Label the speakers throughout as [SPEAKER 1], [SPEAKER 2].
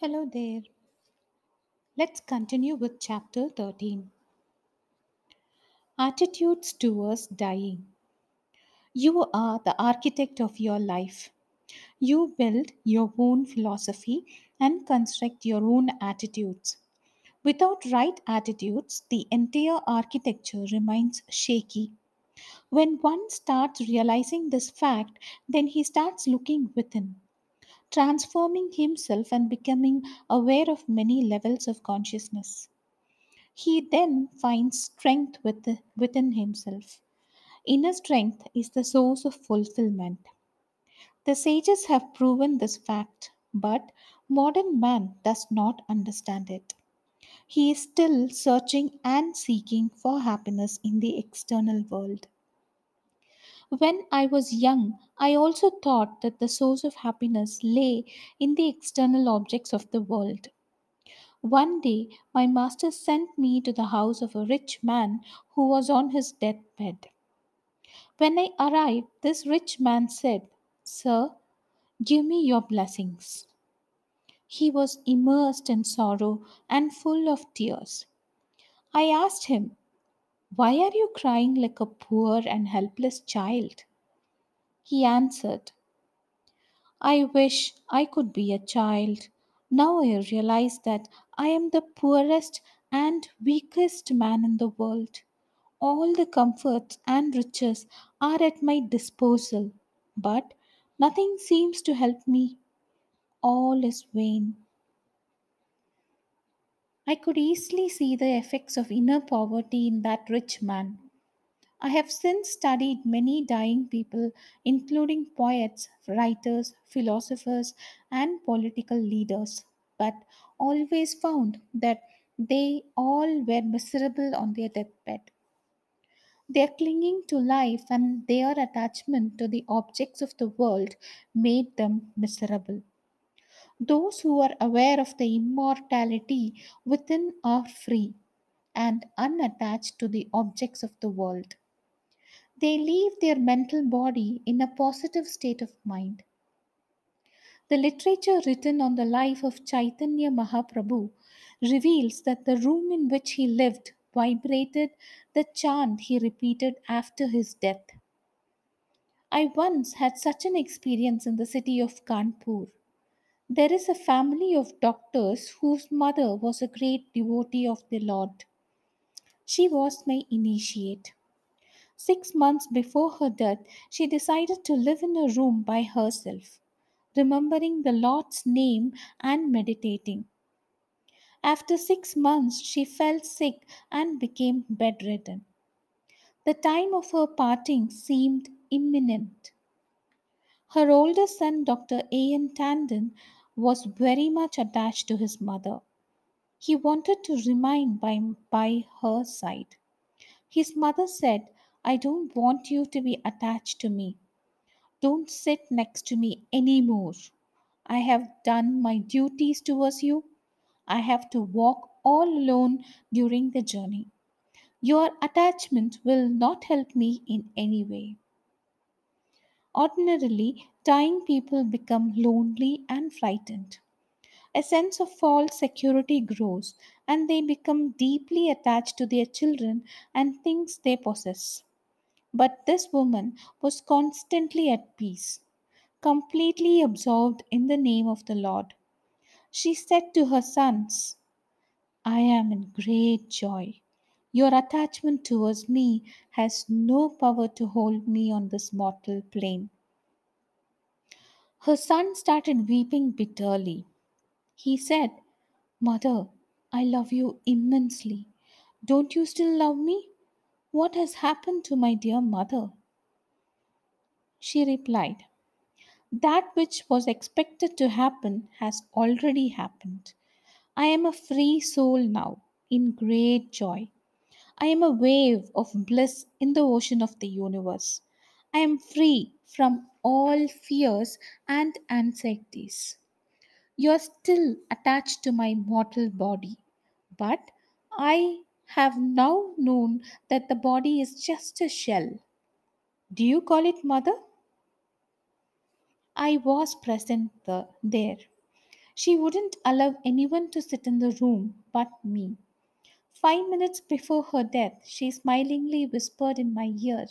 [SPEAKER 1] Hello there. Let's continue with chapter 13 Attitudes towards dying. You are the architect of your life. You build your own philosophy and construct your own attitudes. Without right attitudes, the entire architecture remains shaky. When one starts realizing this fact, then he starts looking within, transforming himself and becoming aware of many levels of consciousness. He then finds strength with- within himself. Inner strength is the source of fulfillment. The sages have proven this fact, but modern man does not understand it. He is still searching and seeking for happiness in the external world. When I was young, I also thought that the source of happiness lay in the external objects of the world. One day, my master sent me to the house of a rich man who was on his deathbed. When I arrived, this rich man said, Sir, give me your blessings. He was immersed in sorrow and full of tears. I asked him, Why are you crying like a poor and helpless child? He answered, I wish I could be a child. Now I realize that I am the poorest and weakest man in the world. All the comforts and riches are at my disposal, but nothing seems to help me. All is vain. I could easily see the effects of inner poverty in that rich man. I have since studied many dying people, including poets, writers, philosophers, and political leaders, but always found that they all were miserable on their deathbed. Their clinging to life and their attachment to the objects of the world made them miserable. Those who are aware of the immortality within are free and unattached to the objects of the world. They leave their mental body in a positive state of mind. The literature written on the life of Chaitanya Mahaprabhu reveals that the room in which he lived vibrated the chant he repeated after his death. I once had such an experience in the city of Kanpur. There is a family of doctors whose mother was a great devotee of the Lord. She was my initiate. Six months before her death, she decided to live in a room by herself, remembering the Lord's name and meditating. After six months, she fell sick and became bedridden. The time of her parting seemed imminent. Her older son, Dr. A. N. Tandon, was very much attached to his mother. He wanted to remain by, by her side. His mother said, I don't want you to be attached to me. Don't sit next to me anymore. I have done my duties towards you. I have to walk all alone during the journey. Your attachment will not help me in any way. Ordinarily, dying people become lonely and frightened. A sense of false security grows, and they become deeply attached to their children and things they possess. But this woman was constantly at peace, completely absorbed in the name of the Lord. She said to her sons, I am in great joy. Your attachment towards me has no power to hold me on this mortal plane. Her son started weeping bitterly. He said, Mother, I love you immensely. Don't you still love me? What has happened to my dear mother? She replied, That which was expected to happen has already happened. I am a free soul now, in great joy. I am a wave of bliss in the ocean of the universe. I am free from all fears and anxieties. You are still attached to my mortal body, but I have now known that the body is just a shell. Do you call it mother? I was present the, there. She wouldn't allow anyone to sit in the room but me. Five minutes before her death, she smilingly whispered in my ear,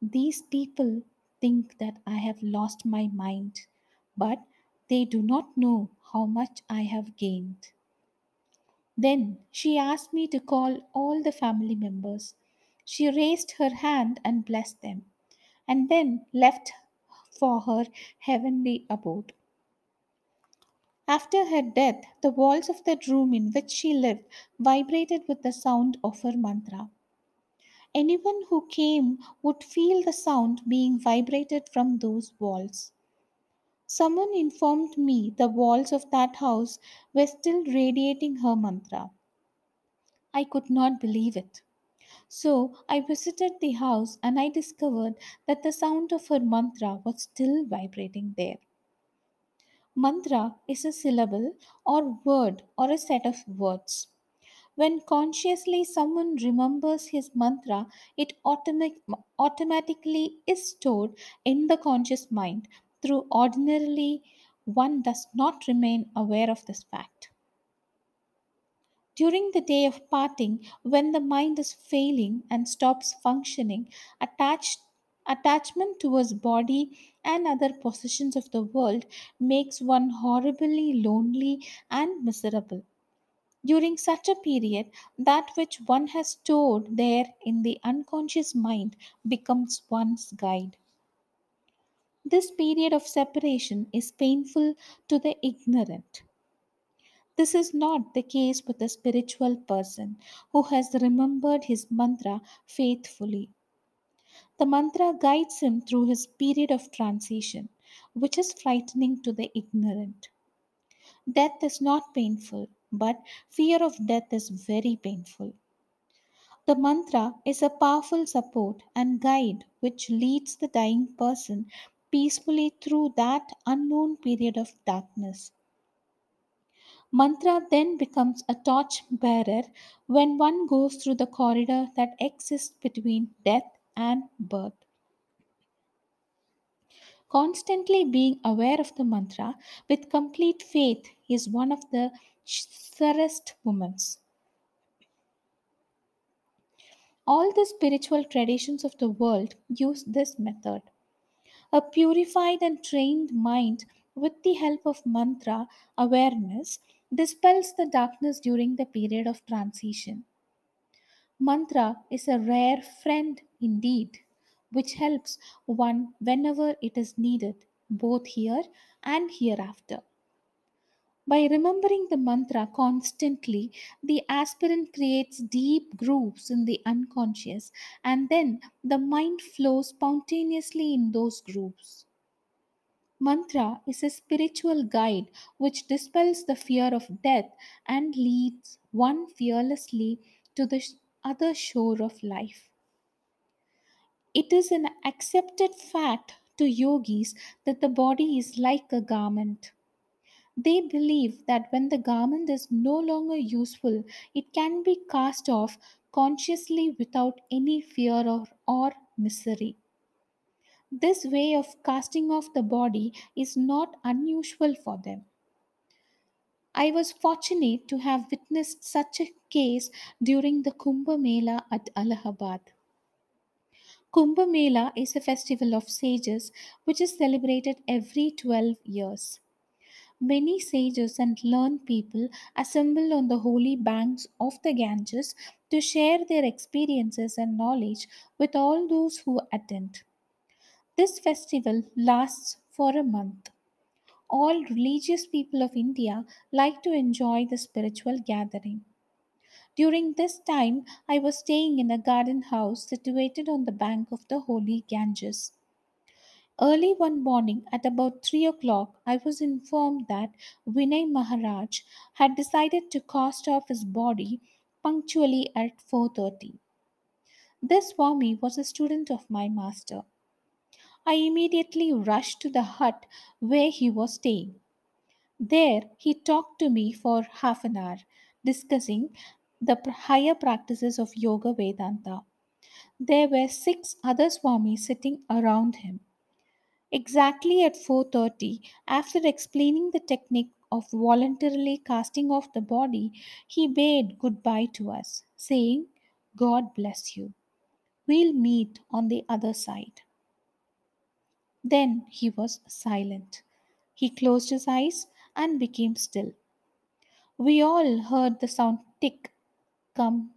[SPEAKER 1] These people think that I have lost my mind, but they do not know how much I have gained. Then she asked me to call all the family members. She raised her hand and blessed them, and then left for her heavenly abode. After her death, the walls of that room in which she lived vibrated with the sound of her mantra. Anyone who came would feel the sound being vibrated from those walls. Someone informed me the walls of that house were still radiating her mantra. I could not believe it. So I visited the house and I discovered that the sound of her mantra was still vibrating there. Mantra is a syllable or word or a set of words. When consciously someone remembers his mantra, it automatic, automatically is stored in the conscious mind, through ordinarily one does not remain aware of this fact. During the day of parting, when the mind is failing and stops functioning, attached, attachment towards body and other possessions of the world makes one horribly lonely and miserable. During such a period, that which one has stored there in the unconscious mind becomes one's guide. This period of separation is painful to the ignorant. This is not the case with a spiritual person who has remembered his mantra faithfully. The mantra guides him through his period of transition, which is frightening to the ignorant. Death is not painful, but fear of death is very painful. The mantra is a powerful support and guide which leads the dying person peacefully through that unknown period of darkness. Mantra then becomes a torch bearer when one goes through the corridor that exists between death and birth. Constantly being aware of the mantra with complete faith is one of the surest moments. All the spiritual traditions of the world use this method. A purified and trained mind, with the help of mantra awareness, dispels the darkness during the period of transition. Mantra is a rare friend indeed, which helps one whenever it is needed, both here and hereafter. By remembering the mantra constantly, the aspirant creates deep grooves in the unconscious, and then the mind flows spontaneously in those grooves. Mantra is a spiritual guide which dispels the fear of death and leads one fearlessly to the other shore of life. It is an accepted fact to yogis that the body is like a garment. They believe that when the garment is no longer useful, it can be cast off consciously without any fear or, or misery. This way of casting off the body is not unusual for them. I was fortunate to have witnessed such a case during the Kumbh Mela at Allahabad. Kumbh Mela is a festival of sages which is celebrated every 12 years. Many sages and learned people assemble on the holy banks of the Ganges to share their experiences and knowledge with all those who attend. This festival lasts for a month. All religious people of India like to enjoy the spiritual gathering. During this time, I was staying in a garden house situated on the bank of the holy Ganges. Early one morning at about 3 o'clock, I was informed that Vinay Maharaj had decided to cast off his body punctually at 4:30. This Swami was a student of my master. I immediately rushed to the hut where he was staying. There, he talked to me for half an hour, discussing the higher practices of Yoga Vedanta. There were six other Swamis sitting around him. Exactly at 4:30, after explaining the technique of voluntarily casting off the body, he bade goodbye to us, saying, God bless you. We'll meet on the other side. Then he was silent. He closed his eyes and became still. We all heard the sound tick come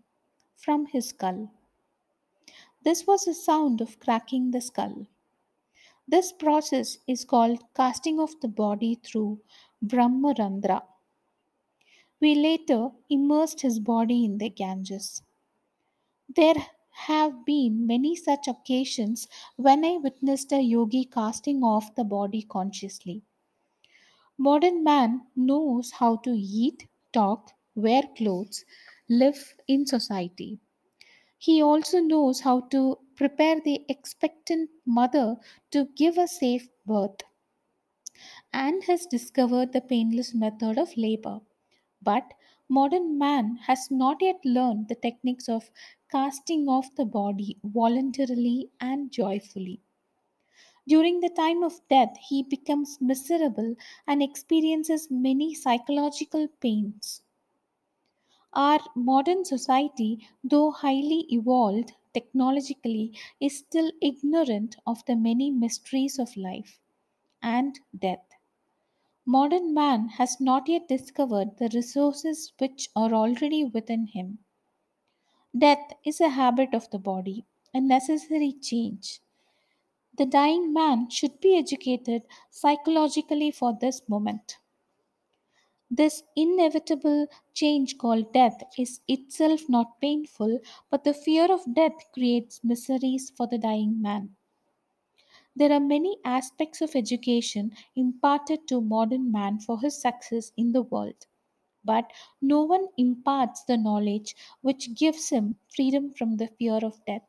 [SPEAKER 1] from his skull. This was the sound of cracking the skull. This process is called casting of the body through Brahmarandhra. We later immersed his body in the Ganges. There have been many such occasions when I witnessed a yogi casting off the body consciously. Modern man knows how to eat, talk, wear clothes, live in society. He also knows how to prepare the expectant mother to give a safe birth and has discovered the painless method of labor. But modern man has not yet learned the techniques of casting off the body voluntarily and joyfully. During the time of death, he becomes miserable and experiences many psychological pains. Our modern society, though highly evolved technologically, is still ignorant of the many mysteries of life and death. Modern man has not yet discovered the resources which are already within him. Death is a habit of the body, a necessary change. The dying man should be educated psychologically for this moment. This inevitable change called death is itself not painful, but the fear of death creates miseries for the dying man. There are many aspects of education imparted to modern man for his success in the world, but no one imparts the knowledge which gives him freedom from the fear of death.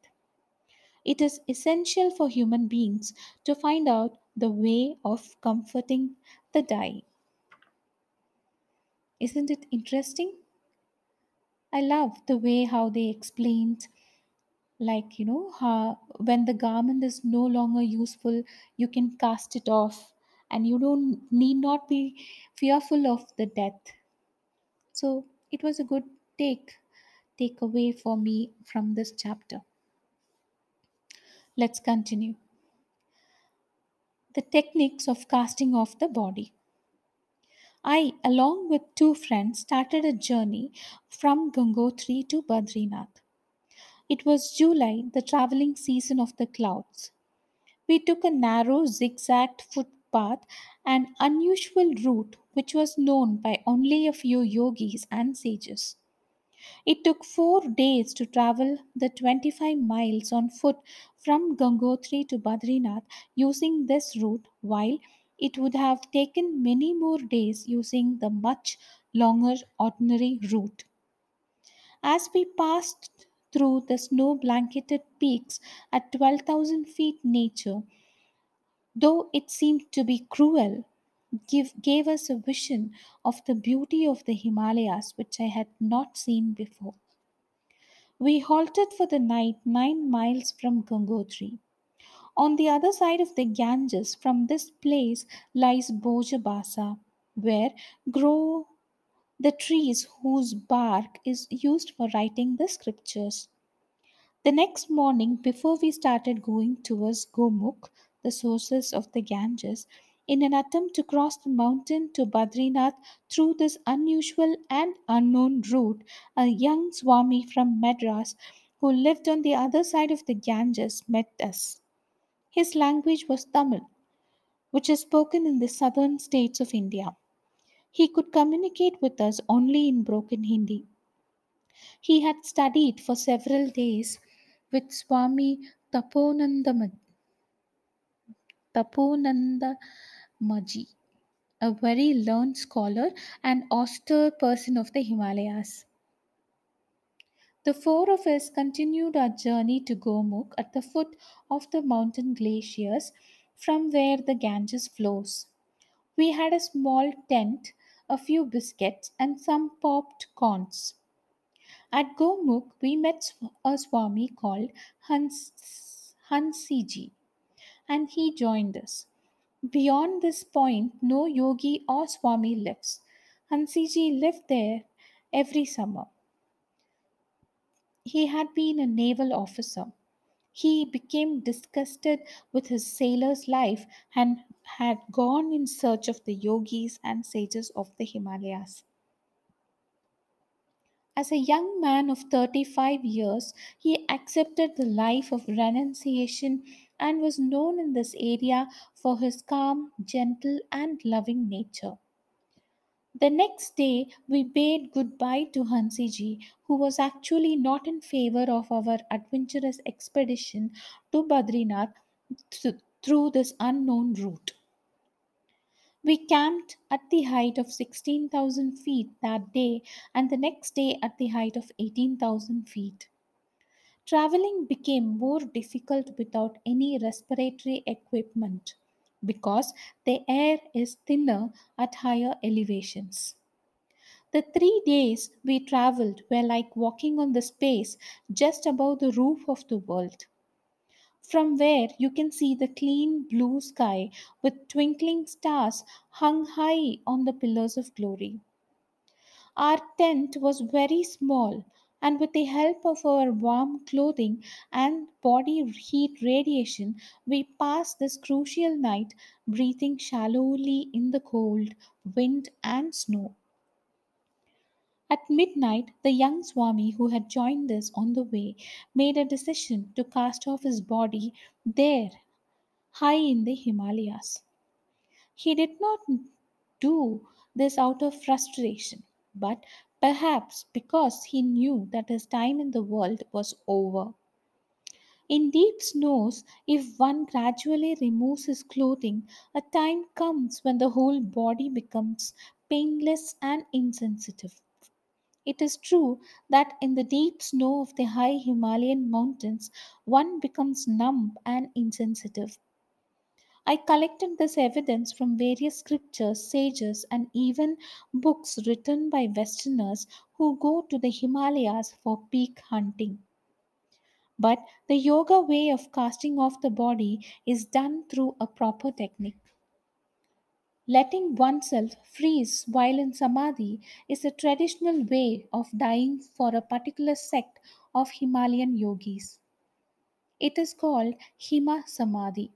[SPEAKER 1] It is essential for human beings to find out the way of comforting the dying. Isn't it interesting? I love the way how they explained like you know how when the garment is no longer useful you can cast it off and you don't need not be fearful of the death. So it was a good take takeaway for me from this chapter. Let's continue. The techniques of casting off the body. I along with two friends started a journey from gangotri to badrinath it was july the traveling season of the clouds We took a narrow, zigzag footpath, an unusual route which was known by only a few yogis and sages. It took four days to travel the 25 miles on foot from Gangotri to Badrinath using this route, while it would have taken many more days using the much longer ordinary route. As we passed through the snow blanketed peaks at 12,000 feet, nature though it seemed to be cruel, give, gave us a vision of the beauty of the Himalayas which I had not seen before. We halted for the night nine miles from Gangotri. On the other side of the Ganges, from this place lies Bhojabasa, where grow the trees whose bark is used for writing the scriptures. The next morning, before we started going towards Gomukh, the sources of the Ganges, in an attempt to cross the mountain to Badrinath through this unusual and unknown route, a young Swami from Madras who lived on the other side of the Ganges met us. His language was Tamil, which is spoken in the southern states of India. He could communicate with us only in broken Hindi. He had studied for several days with Swami Taponanda Maji, a very learned scholar and austere person of the Himalayas. The four of us continued our journey to Gomukh at the foot of the mountain glaciers from where the Ganges flows. We had a small tent, a few biscuits, and some popped corns. At Gomukh, we met a Swami called Hans, Hansiji and he joined us. Beyond this point, no yogi or swami lives. Hansiji lived there every summer. He had been a naval officer. He became disgusted with his sailor's life and had gone in search of the yogis and sages of the Himalayas. As a young man of 35 years, he accepted the life of renunciation and was known in this area for his calm, gentle, and loving nature. The next day, we bade goodbye to Hansiji, who was actually not in favor of our adventurous expedition to Badrinath th- through this unknown route. We camped at the height of 16,000 feet that day and the next day at the height of 18,000 feet. Traveling became more difficult without any respiratory equipment because the air is thinner at higher elevations. The three days we traveled were like walking on the space just above the roof of the world. From where you can see the clean blue sky with twinkling stars hung high on the pillars of glory. Our tent was very small, and with the help of our warm clothing and body heat radiation, we passed this crucial night breathing shallowly in the cold, wind, and snow. At midnight, the young Swami who had joined us on the way made a decision to cast off his body there, high in the Himalayas. He did not do this out of frustration, but perhaps because he knew that his time in the world was over. In deep snows, if one gradually removes his clothing, a time comes when the whole body becomes painless and insensitive. It is true that in the deep snow of the high Himalayan mountains, one becomes numb and insensitive. I collected this evidence from various scriptures, sages, and even books written by Westerners who go to the Himalayas for peak hunting. But the yoga way of casting off the body is done through a proper technique. Letting oneself freeze while in samadhi is a traditional way of dying for a particular sect of Himalayan yogis. It is called Hima Samadhi.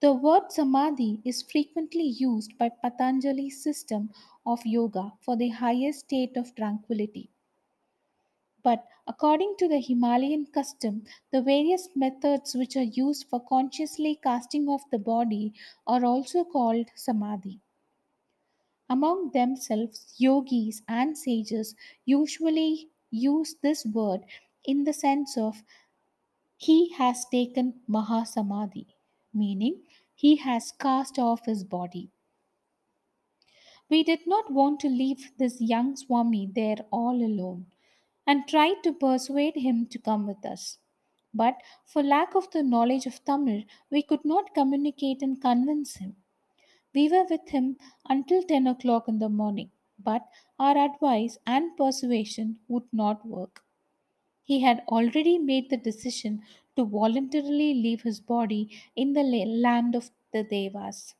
[SPEAKER 1] The word samadhi is frequently used by Patanjali's system of yoga for the highest state of tranquility. But according to the Himalayan custom, the various methods which are used for consciously casting off the body are also called samadhi. Among themselves, yogis and sages usually use this word in the sense of he has taken Mahasamadhi, meaning he has cast off his body. We did not want to leave this young Swami there all alone and tried to persuade him to come with us. But for lack of the knowledge of Tamil, we could not communicate and convince him. We were with him until 10 o'clock in the morning, but our advice and persuasion would not work. He had already made the decision to voluntarily leave his body in the land of the Devas.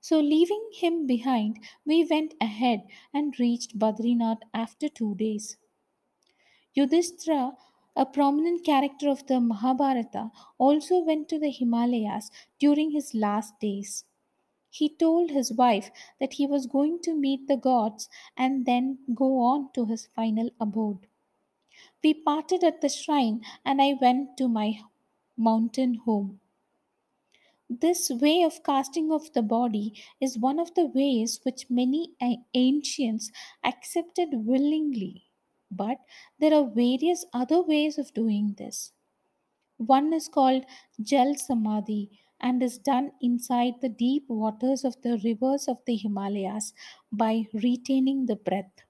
[SPEAKER 1] So, leaving him behind, we went ahead and reached Badrinath after two days. Yudhishthira, a prominent character of the Mahabharata, also went to the Himalayas during his last days. He told his wife that he was going to meet the gods and then go on to his final abode. We parted at the shrine and I went to my mountain home. This way of casting off the body is one of the ways which many ancients accepted willingly. But there are various other ways of doing this. One is called Jal Samadhi and is done inside the deep waters of the rivers of the Himalayas by retaining the breath.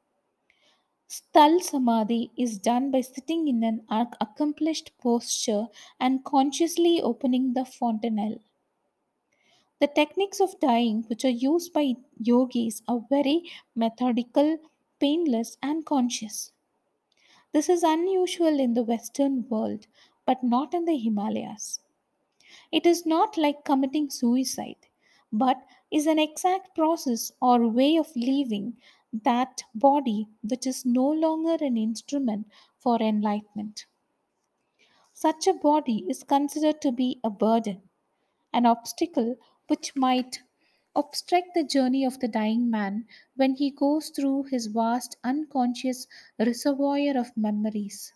[SPEAKER 1] Sthal Samadhi is done by sitting in an accomplished posture and consciously opening the fontanelle. The techniques of dying, which are used by yogis, are very methodical, painless, and conscious. This is unusual in the Western world, but not in the Himalayas. It is not like committing suicide, but is an exact process or way of leaving that body which is no longer an instrument for enlightenment. Such a body is considered to be a burden, an obstacle which might obstruct the journey of the dying man when he goes through his vast unconscious reservoir of memories.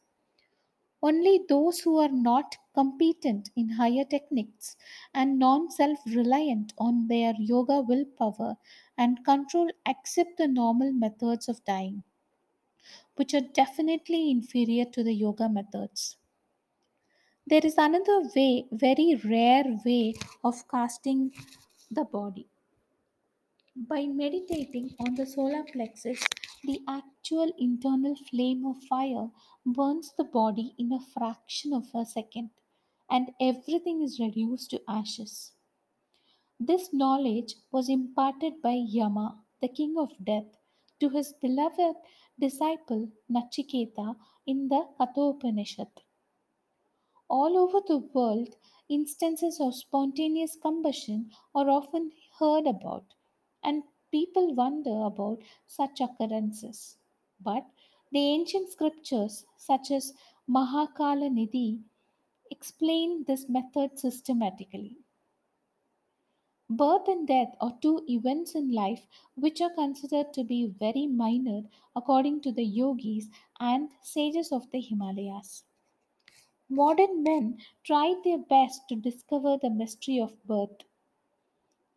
[SPEAKER 1] Only those who are not competent in higher techniques and non self reliant on their yoga willpower and control accept the normal methods of dying, which are definitely inferior to the yoga methods. There is another way, very rare way of casting the body. By meditating on the solar plexus, the actual internal flame of fire burns the body in a fraction of a second, and everything is reduced to ashes. This knowledge was imparted by Yama, the king of death, to his beloved disciple Nachiketa in the Kathopanishad. All over the world, instances of spontaneous combustion are often heard about, and people wonder about such occurrences. But the ancient scriptures, such as Mahakala Nidhi, explain this method systematically. Birth and death are two events in life which are considered to be very minor according to the yogis and sages of the Himalayas. Modern men tried their best to discover the mystery of birth.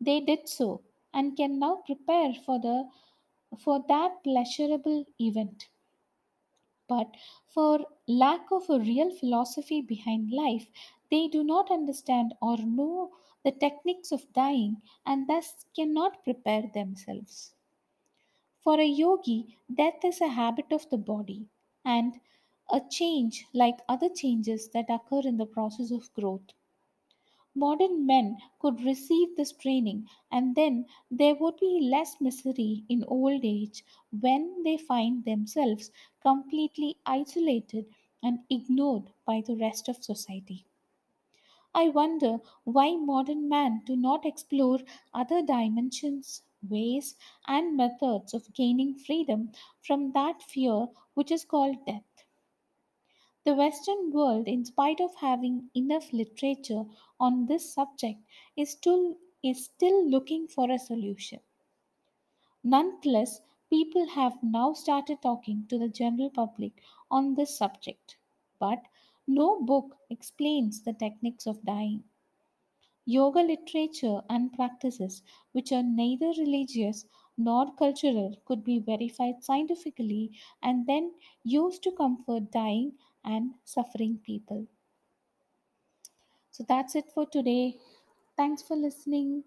[SPEAKER 1] They did so and can now prepare for the for that pleasurable event. But for lack of a real philosophy behind life, they do not understand or know the techniques of dying and thus cannot prepare themselves. For a yogi, death is a habit of the body and a change like other changes that occur in the process of growth. Modern men could receive this training, and then there would be less misery in old age when they find themselves completely isolated and ignored by the rest of society. I wonder why modern men do not explore other dimensions, ways, and methods of gaining freedom from that fear which is called death. The Western world, in spite of having enough literature on this subject, is still, is still looking for a solution. Nonetheless, people have now started talking to the general public on this subject. But no book explains the techniques of dying. Yoga literature and practices, which are neither religious nor cultural, could be verified scientifically and then used to comfort dying and suffering people. So that's it for today. Thanks for listening.